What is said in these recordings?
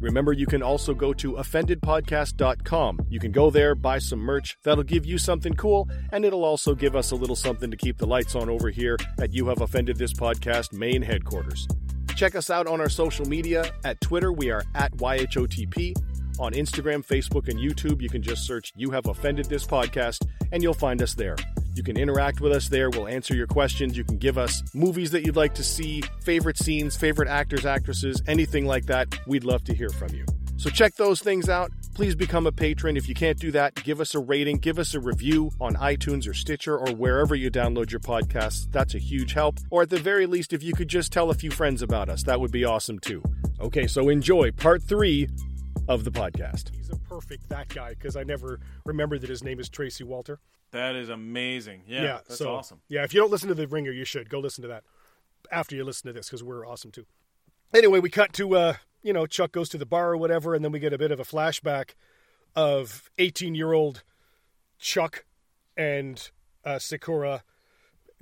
Remember, you can also go to offendedpodcast.com. You can go there, buy some merch. That'll give you something cool, and it'll also give us a little something to keep the lights on over here at You Have Offended This Podcast main headquarters. Check us out on our social media. At Twitter, we are at YHOTP. On Instagram, Facebook, and YouTube, you can just search You Have Offended This Podcast, and you'll find us there. You can interact with us there. We'll answer your questions. You can give us movies that you'd like to see, favorite scenes, favorite actors, actresses, anything like that. We'd love to hear from you. So check those things out. Please become a patron. If you can't do that, give us a rating, give us a review on iTunes or Stitcher or wherever you download your podcasts. That's a huge help. Or at the very least, if you could just tell a few friends about us, that would be awesome too. Okay, so enjoy part three of the podcast. He's a perfect that guy because I never remembered that his name is Tracy Walter. That is amazing. Yeah, that's so, awesome. Yeah, if you don't listen to the Ringer, you should go listen to that after you listen to this because we're awesome too. Anyway, we cut to uh, you know Chuck goes to the bar or whatever, and then we get a bit of a flashback of 18 year old Chuck and uh, Sakura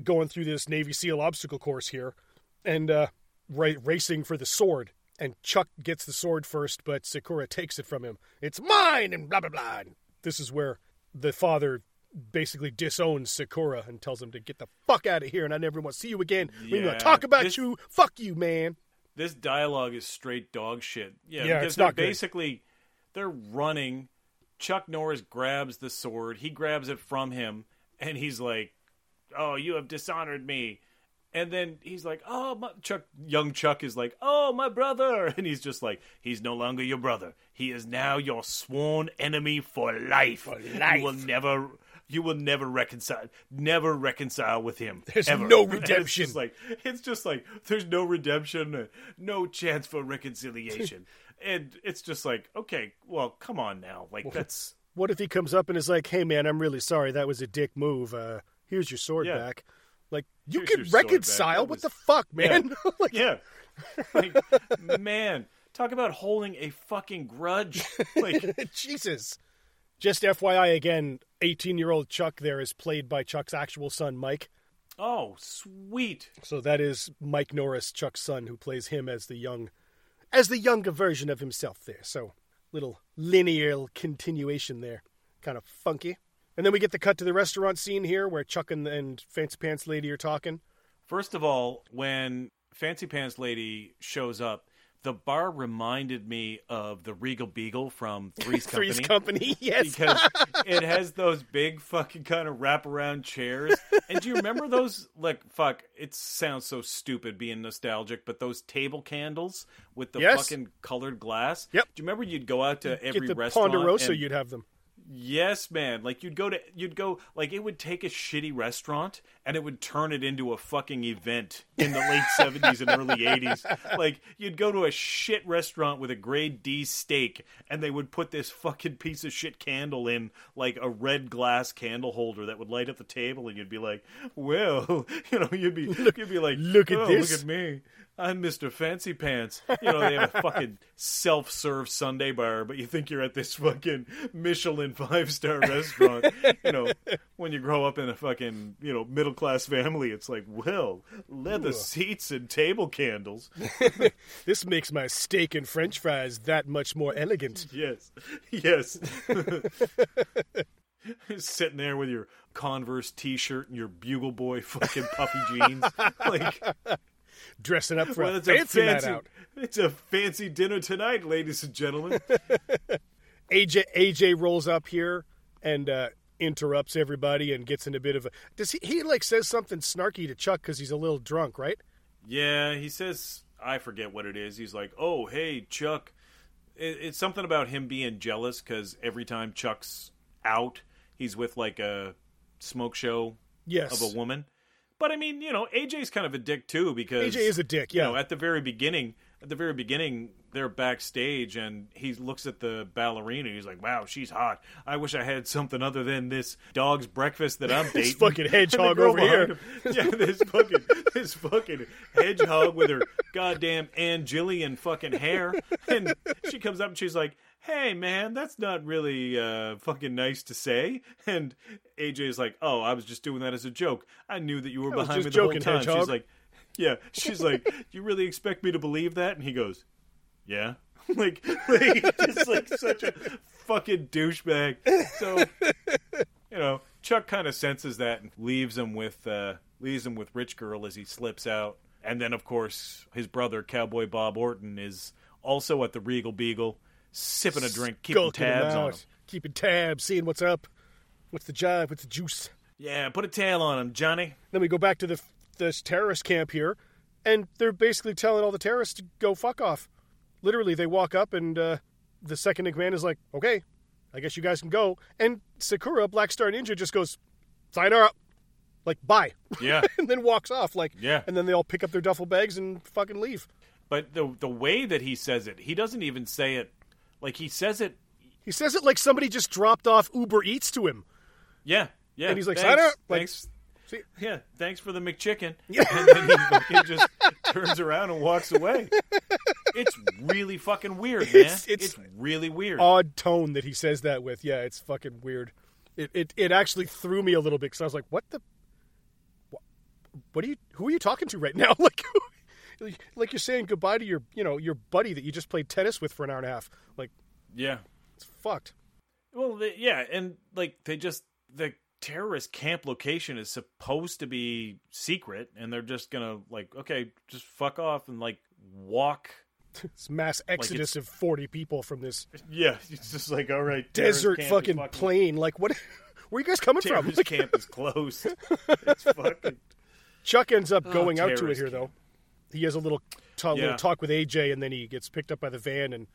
going through this Navy SEAL obstacle course here, and uh, ra- racing for the sword. And Chuck gets the sword first, but Sakura takes it from him. It's mine, and blah blah blah. And this is where the father basically disowns Sakura and tells him to get the fuck out of here, and I never want to see you again. We're want to talk about this- you. Fuck you, man. This dialogue is straight dog shit. Yeah, Yeah, because it's they're basically they're running. Chuck Norris grabs the sword. He grabs it from him, and he's like, "Oh, you have dishonored me." And then he's like, "Oh, my Chuck." Young Chuck is like, "Oh, my brother," and he's just like, "He's no longer your brother. He is now your sworn enemy for life. For life. You will never." You will never reconcile, never reconcile with him. There's ever. no redemption. just like it's just like there's no redemption, no chance for reconciliation, and it's just like okay, well, come on now, like that's What if he comes up and is like, "Hey, man, I'm really sorry. That was a dick move. Uh, here's your sword Yeah. back." You Here's can your sword back. reconcile. What was- the fuck, man? like, yeah, like man, talk about holding a fucking grudge, like Jesus. Just FYI, again, 18 year old Chuck there is played by Chuck's actual son, Mike. oh sweet, So that is Mike Norris, Chuck's son, who plays him as the young, as the younger version of himself. There, so little linear continuation there, kind of funky. And then we get the cut to the restaurant scene here, where Chuck and, and Fancy Pants Lady are talking. First of all, when Fancy Pants Lady shows up, the bar reminded me of the Regal Beagle from Three's Company. Three's Company, yes. because it has those big fucking kind of wraparound chairs. And do you remember those? Like, fuck, it sounds so stupid being nostalgic, but those table candles with the Yes. fucking colored glass. Yep. Do you remember you'd go out to every get the restaurant? Ponderosa, and- you'd have them. Yes, man. Like you'd go to you'd go like it would take a shitty restaurant and it would turn it into a fucking event in the late 70s and early 80s. Like you'd go to a shit restaurant with a grade D steak and they would put this fucking piece of shit candle in like a red glass candle holder that would light up the table and you'd be like, "Well, you know, you'd be you'd be like, look at "Oh, this." Look at me. I'm Mr. Fancy Pants. You know, they have a fucking self serve Sunday bar, but you think you're at this fucking Michelin five star restaurant. You know, when you grow up in a fucking, you know, middle class family, it's like, well, leather seats and table candles. This makes my steak and french fries that much more elegant. Yes. Yes. Sitting there with your Converse t shirt and your Bugle Boy fucking puffy jeans. Like, Dressing up for well, a it's fancy, a night fancy, out. it's a fancy dinner tonight, ladies and gentlemen. AJ AJ rolls up here and uh, interrupts everybody and gets in a bit of a. Does he? He like says something snarky to Chuck because he's a little drunk, right? Yeah, he says I forget what it is. He's like, "Oh, hey, Chuck, it, it's something about him being jealous because every time Chuck's out, he's with like a smoke show Yes. of a woman. But I mean, you know, AJ's kind of a dick too because AJ is a dick, You yeah. know, at the very beginning, at the very beginning, they're backstage and he looks at the ballerina. and He's like, "Wow, she's hot. I wish I had something other than this dog's breakfast that I'm dating." fucking hedgehog over here. yeah, this fucking this fucking hedgehog with her goddamn Angelian fucking hair, and she comes up and she's like. Hey man, that's not really uh, fucking nice to say. And AJ is like, "Oh, I was just doing that as a joke. I knew that you were I behind me the whole time." hedgehog. She's like, "Yeah." She's like, "You really expect me to believe that?" And he goes, "Yeah." like, like just like such a fucking douchebag. So, you know, Chuck kind of senses that and leaves him with uh, leaves him with Rich Girl as he slips out. And then, of course, his brother Cowboy Bob Orton is also at the Regal Beagle, sipping a drink, keeping tabs on him. Keeping tabs, seeing what's up. What's the jive? What's the juice? Yeah, put a tail on him, Johnny. Then we go back to the this terrorist camp here, and they're basically telling all the terrorists to go fuck off. Literally, they walk up, and uh, the second in command is like, "Okay, I guess you guys can go." And Sakura, Black Star Ninja, just goes, "Sign her up." Like, bye. Yeah. and then walks off. Like, Yeah. And then they all pick up their duffel bags and fucking leave. But the the way that he says it, he doesn't even say it like he says it. He says it like somebody just dropped off Uber Eats to him. Yeah, yeah. And he's like, thanks, "Sign up," like- thanks. See, Yeah, thanks for the McChicken. Yeah. And then he fucking just turns around and walks away. It's really fucking weird, man. It's- It's, it's- really weird. odd tone that he says that with. Yeah, it's fucking weird. It it, it actually threw me a little bit because I was like, "What the? What, what are you? Who are you talking to right now? like, who- like you're saying goodbye to your you know your buddy that you just played tennis with for an hour and a half. Like, yeah. it's fucked. Well, they, yeah, and like they just the terrorist camp location is supposed to be secret, and they're just gonna like, okay, just fuck off and like walk. It's mass exodus it's- of forty people from this Yeah, it's just like, all right, desert is fucking plain. Like, what? Where are you guys coming from? Terrorist Like, camp is closed. It's fucking. Chuck ends up oh, going out to it Oh, here, camp. though. He has a little, t- little talk with AJ, and then he gets picked up by the van and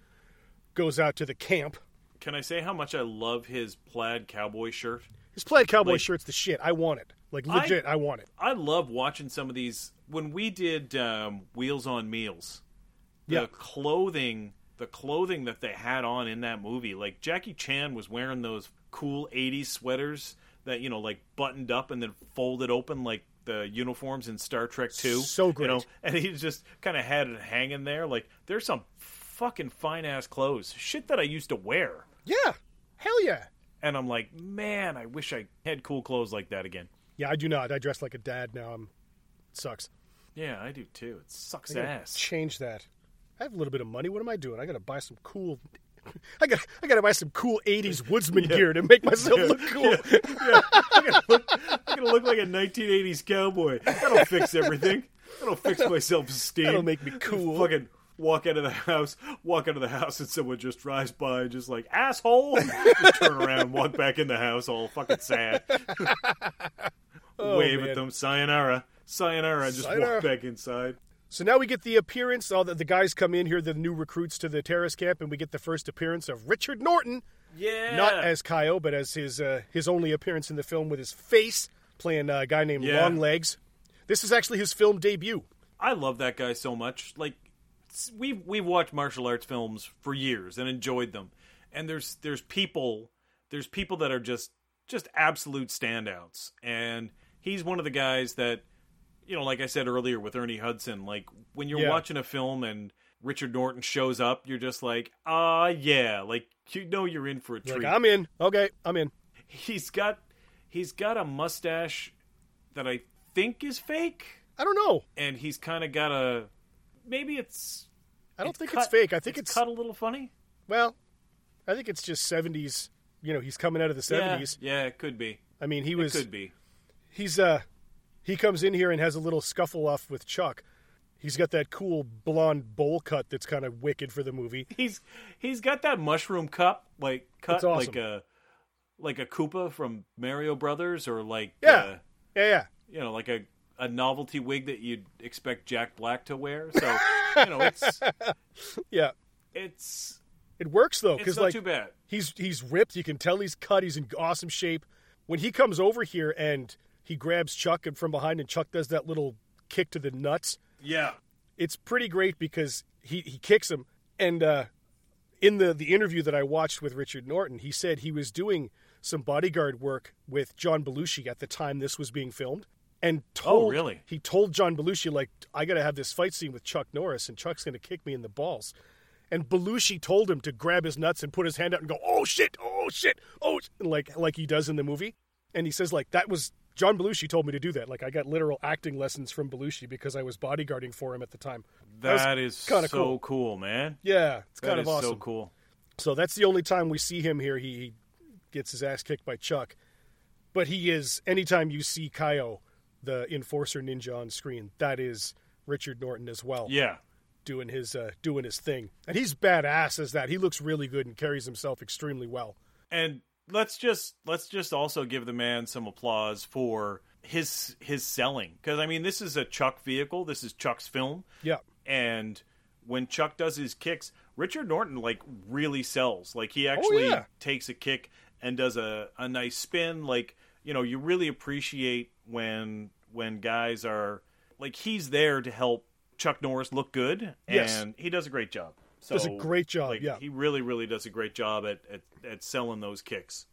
goes out to the camp. Can I say how much I love his plaid cowboy shirt? His plaid cowboy Like- shirt's the shit. I want it. Like I- legit, I, want it. I love watching some of these. When we did um, Wheels on Meals, the Yeah. clothing, the clothing that they had on in that movie, like Jackie Chan was wearing those cool '80s sweaters that you know, like buttoned up and then folded open, like the uniforms in Star Trek Two. So you great. know, and he just kind of had it hanging there. Like there's some fucking fine ass clothes, shit that I used to wear. Yeah, hell yeah. And I'm like, man, I wish I had cool clothes like that again. Yeah, I do not. I dress like a dad now. I'm it sucks. Yeah, I do too. It sucks ass. change that. I have a little bit of money. What am I doing? I gotta buy some cool. I got. I gotta buy some cool '80s woodsman gear to make myself look cool. I'm gonna look, I'm gonna look like a 1980s cowboy. That'll fix everything. That'll fix my self-esteem. That'll make me cool. Fucking walk out of the house, walk out of the house, and someone just drives by, and just like asshole. just turn around, walk back in the house, all fucking sad. Oh, Wave Oh, man. at them, sayonara, sayonara, and just Sayonara. walk back inside. So now we get the appearance. All the, the guys come in here, the new recruits to the terrorist camp, and we get the first appearance of Richard Norton, Yeah, not as Kyle, but as his uh, his only appearance in the film with his face, playing a guy named Yeah. Longlegs. This is actually his film debut. I love that guy so much. Like we've we've watched martial arts films for years and enjoyed them. And there's there's people there's people that are just just absolute standouts. And he's one of the guys that you know, like I said earlier with Ernie Hudson, like when you're Yeah. watching a film and Richard Norton shows up, you're just like, ah, yeah, like you know you're in for a treat. Like I'm in. Okay, I'm in. he's got he's got a mustache that I think is fake I don't know. and he's kind of got a maybe it's I don't it's think cut- it's fake. I think it's, cut a little funny. well, I think it's just '70s. You know, he's coming out of the '70s. Yeah, yeah, it could be. I mean, he It was. could be. He's uh, he comes in here and has a little scuffle off with Chuck. He's got that cool blonde bowl cut that's kind of wicked for the movie. He's he's got that mushroom cup like cut awesome. like a like a Koopa from Mario Brothers or like Yeah. uh, Yeah, yeah. you know like a a novelty wig that you'd expect Jack Black to wear. So you know it's Yeah. it's It works though because like too bad. he's he's ripped. You can tell he's cut. He's in awesome shape. When he comes over here and he grabs Chuck and from behind, and Chuck does that little kick to the nuts. Yeah. It's pretty great because he he kicks him. And uh, in the the interview that I watched with Richard Norton, he said he was doing some bodyguard work with John Belushi at the time this was being filmed. And told, Oh, really? He told John Belushi like, "I got to have this fight scene with Chuck Norris, and Chuck's going to kick me in the balls." And Belushi told him to grab his nuts and put his hand out and go, "Oh shit! Oh shit! Oh!" like like he does in the movie. And he says like that was John Belushi told me to do that. Like I got literal acting lessons from Belushi because I was bodyguarding for him at the time. That is kinda so cool. cool. man. Yeah, it's That kind of awesome. so cool. So that's the only time we see him here. He gets his ass kicked by Chuck. But he is, anytime you see Kaio, the enforcer ninja on screen, that is Richard Norton as well, Yeah. doing his uh, doing his thing. And he's badass as that. He looks really good and carries himself extremely well. And let's just let's just also give the man some applause for his his selling because I mean this is a Chuck vehicle. This is Chuck's film. Yeah. and when Chuck does his kicks, Richard Norton like really sells. Like he oh, actually yeah. takes a kick and does a, a nice spin. Like you know, you really appreciate when when guys are like he's there to help Chuck Norris look good, and Yes. he does a great job. So, Does a great job, like, yeah. he really, really does a great job at, at, at selling those kicks.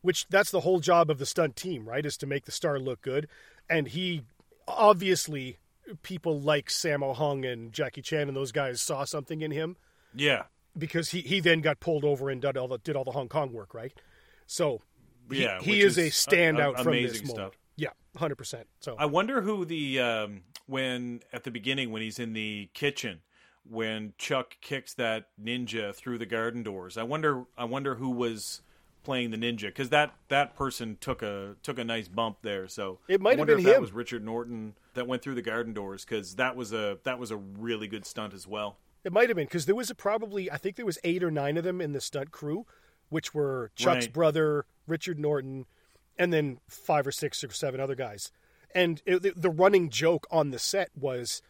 Which that's the whole job of the stunt team, right? Is to make the star look good. And he obviously people like Sammo Hung and Jackie Chan and those guys saw something in him. Yeah, because he, he then got pulled over and did all the did all the Hong Kong work, right? So he, Yeah, he which is, a standout a- a- from this amazing moment. stuff. Yeah, hundred percent. So I wonder who the um, when at the beginning when he's in the kitchen when Chuck kicks that ninja through the garden doors. I wonder I wonder who was playing the ninja because that that person took a took a nice bump there. So It might I have been if that him. was Richard Norton that went through the garden doors because that was a that was a really good stunt as well. it might have been because there was a probably I think there was eight or nine of them in the stunt crew, which were Chuck's Right. brother, Richard Norton, and then five or six or seven other guys. And it, the, the running joke on the set was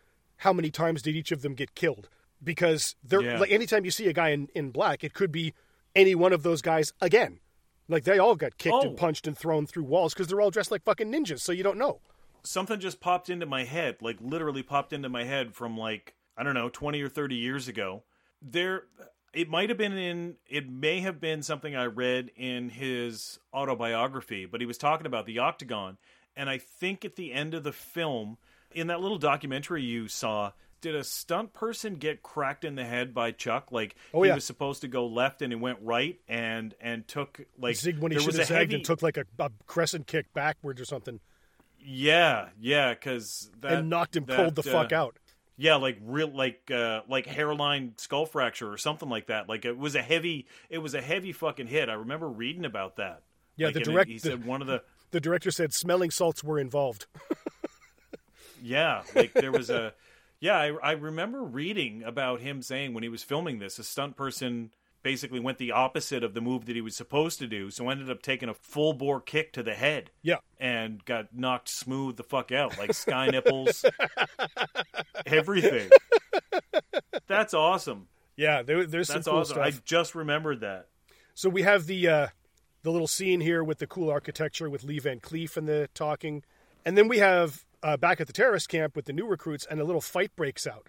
how many times did each of them get killed? Because they're Yeah. like anytime you see a guy in, in black, it could be any one of those guys again. Like they all got kicked Oh. and punched and thrown through walls because they're all dressed like fucking ninjas, so you don't know. something just popped into my head, like literally popped into my head from like I don't know, 20 or 30 years ago. There it might have been in it may have been something I read in his autobiography, but he was talking about the octagon and I think at the end of the film in that little documentary you saw did a stunt person get cracked in the head by Chuck? Like Oh, he yeah. was supposed to go left and he went right and and took like Zig when he there should was have a zagged heavy, and took like a, a crescent kick backwards or something yeah yeah because that and knocked him that, cold the fuck uh, out. Yeah, like real, like uh, like hairline skull fracture or something like that. Like it was a heavy, it was a heavy fucking hit. I remember reading about that. Yeah, Like, the and it- direct- He said one of the The director said smelling salts were involved. yeah, like there was a yeah. I, I remember reading about him saying when he was filming this, a stunt person basically went the opposite of the move that he was supposed to do, so ended up taking a full bore kick to the head. Yeah. and got knocked smooth the fuck out, like sky nipples, everything. That's awesome. Yeah, there, there's That's some cool awesome. stuff. I just remembered that. So we have the uh, the little scene here with the cool architecture with Lee Van Cleef and the talking, and then we have uh, back at the terrorist camp with the new recruits, and a little fight breaks out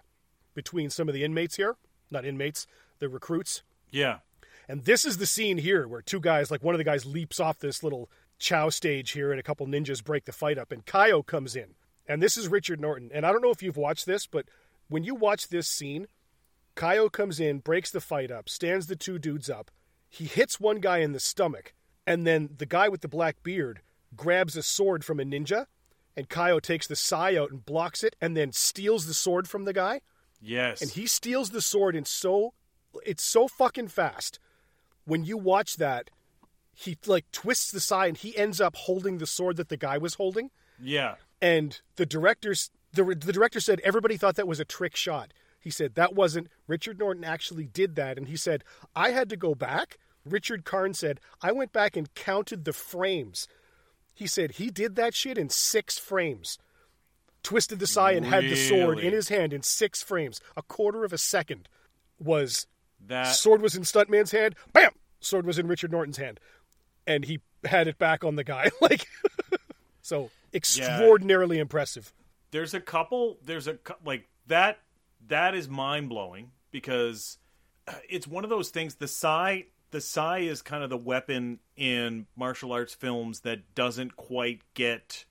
between some of the inmates here, not inmates, the recruits. Yeah. And this is the scene here where two guys, like one of the guys, leaps off this little chow stage here, and a couple ninjas break the fight up, and Kaio comes in, and this is Richard Norton. And I don't know if you've watched this, but when you watch this scene, Kaio comes in, breaks the fight up, stands the two dudes up. He hits one guy in the stomach, and then the guy with the black beard grabs a sword from a ninja, and Kaio takes the sai out and blocks it, and then steals the sword from the guy. Yes. And he steals the sword in so it's so fucking fast. When you watch that, he like twists the sai and he ends up holding the sword that the guy was holding. yeah. And the directors, the the director said everybody thought that was a trick shot. He said that wasn't. Richard Norton actually did that, and he said I had to go back. Richard Karn said I went back and counted the frames. He said he did that shit in six frames. Twisted the sai and had the sword in his hand in six frames. A quarter of a second was that Sword was in Stuntman's hand. Bam! Sword was in Richard Norton's hand, and he had it back on the guy. like, so extraordinarily impressive. there's a couple there's a like that that is mind blowing because uh, it's one of those things the sai the sai is kind of the weapon in martial arts films that doesn't quite get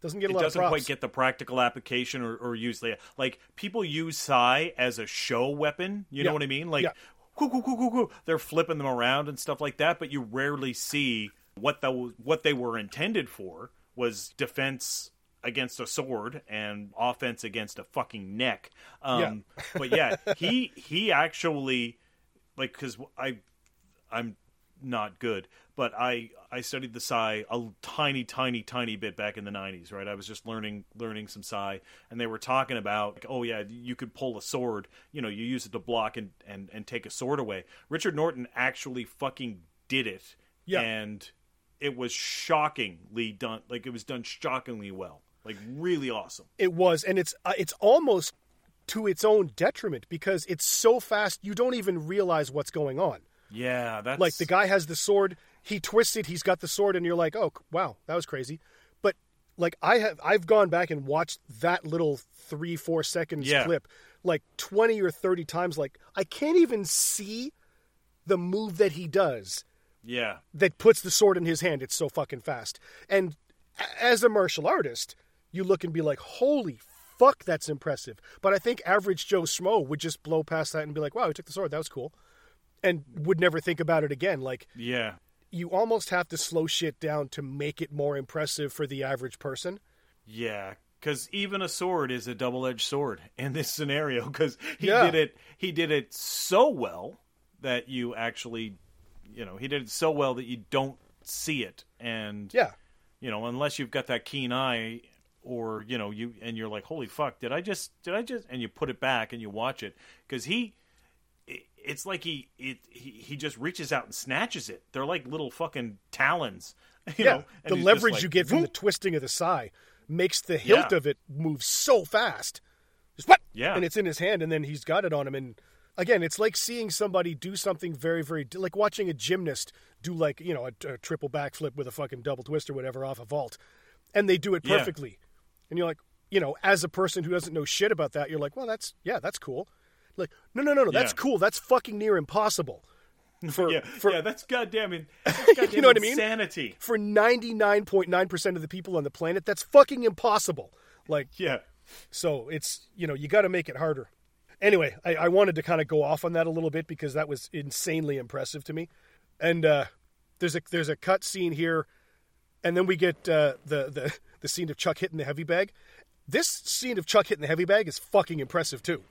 Doesn't get a it lot doesn't of quite get the practical application or, or use the like people use sai as a show weapon you Yeah. know what i mean like Yeah. whoo, whoo, whoo. they're flipping them around and stuff like that but you rarely see what the what they were intended for was defense against a sword and offense against a fucking neck um but yeah he he actually like because i i'm not good but i i studied the sai a tiny tiny tiny bit back in the 90s right? I was just learning learning some sai and they were talking about like, oh yeah you could pull a sword. You know you use it to block and and, and take a sword away. Richard norton actually fucking did it. Yeah. and it was shockingly done like it was done shockingly well like really awesome. It was, and it's uh, it's almost to its own detriment because it's so fast you don't even realize what's going on. Yeah that's Like the guy has the sword, he twists it, he's got the sword, and you're like, oh wow, that was crazy. But like I have, I've gone back and watched that little three four seconds Yeah. clip like twenty or thirty times. Like I can't even see the move that he does yeah that puts the sword in his hand. It's so fucking fast. And as a martial artist, you look and be like, holy fuck, that's impressive. But I think average Joe Schmo would just blow past that and be like, wow, he took the sword. That was cool. And would never think about it again. Like, yeah you almost have to slow shit down to make it more impressive for the average person. Yeah, because even a sword is a double-edged sword in this scenario. Because he Yeah. did it, he did it so well that you actually, you know, he did it so well that you don't see it, and Yeah. you know, unless you've got that keen eye, or you know, you and you're like, holy fuck, did I just, did I just, and you put it back and you watch it because he. It- It's like he, it, he he just reaches out and snatches it. They're like little fucking talons, you yeah. know. and the leverage like, you get from the twisting of the sai makes the hilt Yeah. of it move so fast. Just what? Yeah. And it's in his hand, and then he's got it on him. And again, it's like seeing somebody do something very, very like watching a gymnast do like you know a, a triple backflip with a fucking double twist or whatever off a vault, and they do it Yeah. perfectly. And you're like, you know, as a person who doesn't know shit about that, you're like, well, that's yeah, that's cool. Like, no, no, no, no, that's Yeah. cool. That's fucking near impossible. For, yeah, for, yeah, that's goddamn, that's goddamn know what I mean? insanity. for 99.9% of the people on the planet, that's fucking impossible. Like, Yeah, so it's, you know, you got to make it harder. Anyway, I, I wanted to kind of go off on that a little bit because that was insanely impressive to me. And uh, there's a there's a cut scene here, and then we get uh, the, the the scene of Chuck hitting the heavy bag. This scene of Chuck hitting the heavy bag is fucking impressive too.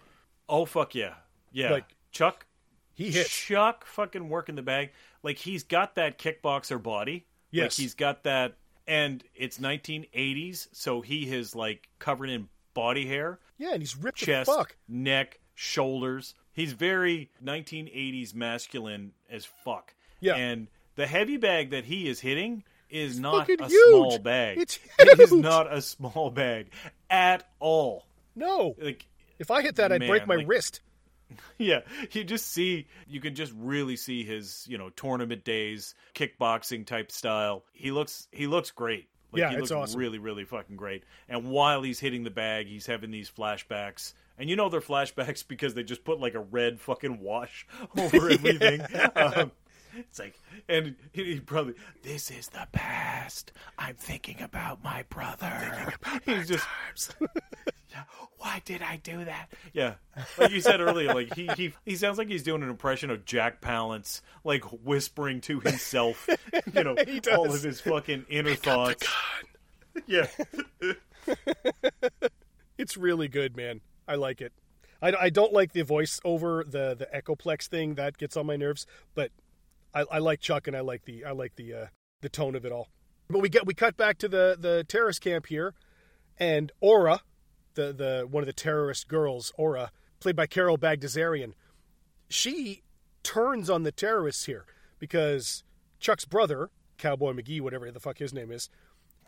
Oh fuck yeah, yeah. Like, Chuck, He hits. Chuck fucking working the bag. Like he's got that kickboxer body. Yes. Like he's got that, and it's 1980s, so he is like covered in body hair, Yeah, and he's ripped chest, the fuck. neck, shoulders. He's very 1980s masculine as fuck. Yeah. And the heavy bag that he is hitting is not a huge. small bag. It's huge. It is not a small bag at all. No, Like if I hit that, I'd Man, break my like- wrist. yeah, you just see you can just really see his you know tournament days, kickboxing type style. He looks he looks great. Like, Yeah, he it's looks awesome. really really fucking great. And while he's hitting the bag, he's having these flashbacks. And you know they're flashbacks because they just put like a red fucking wash over everything. um, it's like, and he, he probably, this is the past. I'm thinking about my brother. he's just, yeah, why did I do that? Yeah, like you said earlier, like he he he sounds like he's doing an impression of Jack Palance, like whispering to himself, you know, all of his fucking inner thoughts. Yeah, It's really good, man. I like it. I, I don't like the voice over the the echoplex thing that gets on my nerves, but I, I like Chuck and I like the I like the uh, the tone of it all. But we get we cut back to the the terrorist camp here, and Aura, the the one of the terrorist girls, Aura, played by Carol Bagdasarian, she turns on the terrorists here because Chuck's brother, Cowboy McGee, whatever the fuck his name is,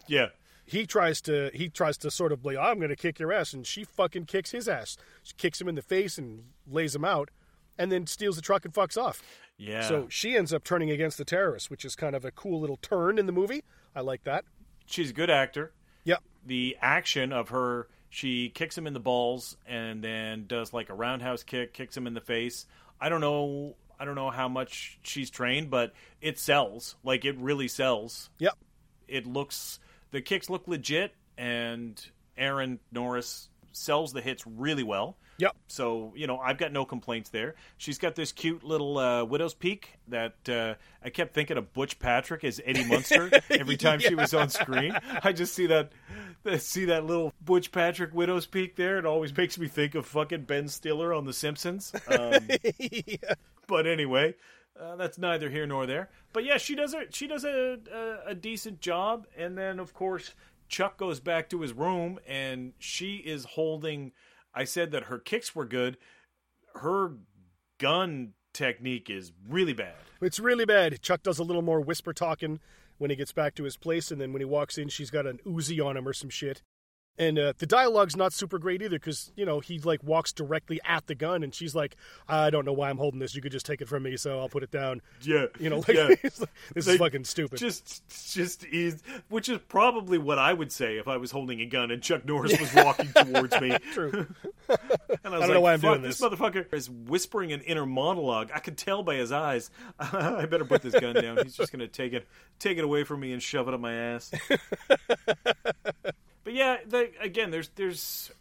yeah. he tries to he tries to sort of like I'm going to kick your ass, and she fucking kicks his ass. She kicks him in the face and lays him out, and then steals the truck and fucks off. Yeah. So she ends up turning against the terrorists, which is kind of a cool little turn in the movie. I like that. she's a good actor. Yep. The action of her, she kicks him in the balls and then does like a roundhouse kick, kicks him in the face. I don't know. I don't know how much she's trained, but it sells. Like it really sells. Yep. It looks the kicks look legit, and Aaron Norris sells the hits really well. Yep. So you know, I've got no complaints there. She's got this cute little uh, widow's peak that uh, I kept thinking of Butch Patrick as Eddie Munster every time she was on screen. I just see that see that little Butch Patrick widow's peak there. It always makes me think of fucking Ben Stiller on The Simpsons. Um, But anyway. Uh, that's neither here nor there. But yeah, she does a she does a, a a decent job, and then of course Chuck goes back to his room, and she is holding. I said that her kicks were good. Her gun technique is really bad. It's really bad. Chuck does a little more whisper talking when he gets back to his place, and then when he walks in, she's got an Uzi on him or some shit. And uh, the dialogue's not super great either because you know he like walks directly at the gun, and she's like, "I don't know why I'm holding this. You could just take it from me, so I'll put it down." Yeah, You know, like, yeah. like, this They is fucking stupid. Just, just is, which is probably what I would say if I was holding a gun and Chuck Norris was walking towards me. True. And I was don't like, know why I'm doing this this." motherfucker is whispering an inner monologue. I could tell by his eyes. I better put this gun down. He's just gonna take it, take it away from me and shove it up my ass. But yeah, the, again, there's, there's,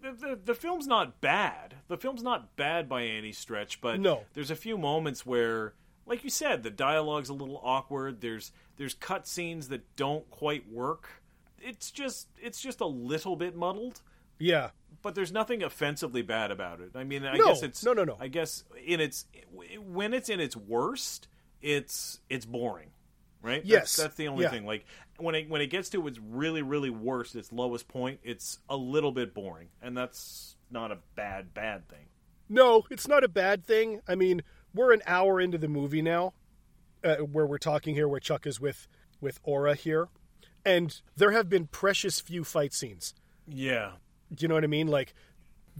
the, the, the film's not bad. The film's not bad by any stretch, but No. there's a few moments where, like you said, the dialogue's a little awkward. There's, there's cut scenes that don't quite work. It's just, it's just a little bit muddled yeah. but there's nothing offensively bad about it. I mean, I No, guess it's no, no, no. I guess in its when it's in its worst, it's it's boring, right? Yes. that's, that's the only Yeah. thing. Like when it when it gets to its really really worst, its lowest point, it's a little bit boring, and that's not a bad bad thing. No, it's not a bad thing. I mean, we're an hour into the movie now, uh, where we're talking here, where Chuck is with with Aura here, and there have been precious few fight scenes. Yeah, Do you know what I mean? Like,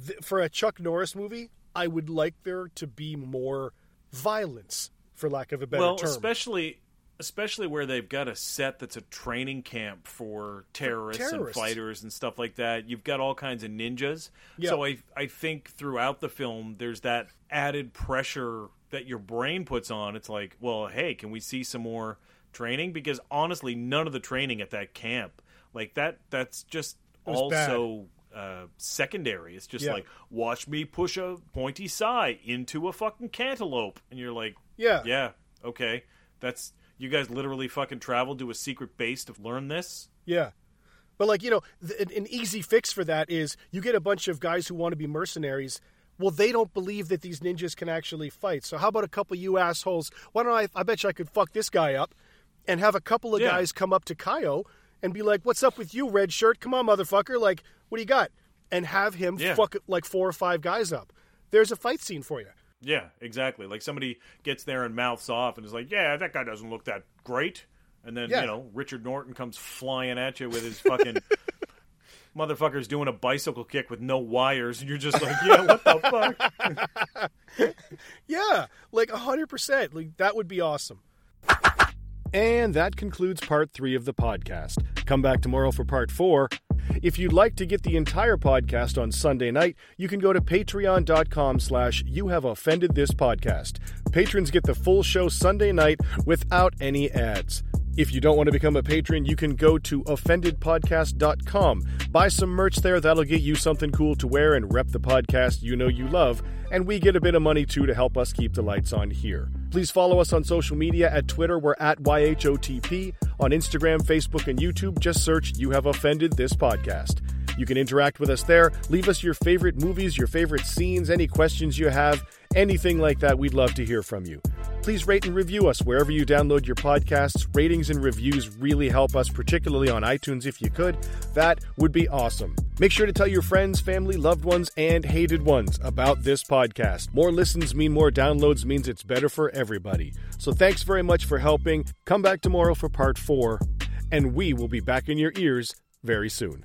th- for a Chuck Norris movie, I would like there to be more violence, for lack of a better well, term. especially especially where they've got a set that's a training camp for terrorists, and terrorists. fighters and stuff like that. You've got all kinds of ninjas. Yeah. So I I think throughout the film there's that added pressure that your brain puts on. It's like, well, hey, can we see some more training? Because honestly, none of the training at that camp like that that's just also uh, secondary. It's just Yeah. like watch me push a pointy sai into a fucking cantaloupe, and you're like, yeah, yeah, okay. That's you guys literally fucking traveled to a secret base to learn this? Yeah. But like, you know, th- an- easy fix for that is you get a bunch of guys who want to be mercenaries. Well, they don't believe that these ninjas can actually fight. So how about a couple of you assholes? Why don't I I bet you I could fuck this guy up and have a couple of Yeah. guys come up to Kaio and be like, "What's up with you, red shirt? Come on, motherfucker. Like, what do you got?" And have him Yeah. fuck like four or five guys up. There's a fight scene for you. Yeah, exactly. Like somebody gets there and mouths off and is like, "Yeah, that guy doesn't look that great," and then Yeah. you know Richard Norton comes flying at you with his fucking motherfucker's doing a bicycle kick with no wires, and you're just like, "Yeah, what the fuck?" Yeah, like 100%. Like that would be awesome. And that concludes part three of the podcast. Come back tomorrow for part four. If you'd like to get the entire podcast on Sunday night, you can go to patreon.com slash you have offended this podcast. Patrons get the full show Sunday night without any ads. If you don't want to become a patron, you can go to offendedpodcast.com. Buy some merch there, that'll get you something cool to wear and rep the podcast you know you love, and we get a bit of money too to help us keep the lights on here. Please follow us on social media at Twitter, we're at YHOTP. On Instagram, Facebook, and YouTube, just search You Have Offended This Podcast. You can interact with us there. Leave us your favorite movies, your favorite scenes, any questions you have, anything like that. We'd love to hear from you. Please rate and review us wherever you download your podcasts. Ratings and reviews really help us, particularly on iTunes if you could. That would be awesome. Make sure to tell your friends, family, loved ones, and hated ones about this podcast. More listens mean more downloads means it's better for everybody. So thanks very much for helping. Come back tomorrow for part four, and we will be back in your ears very soon.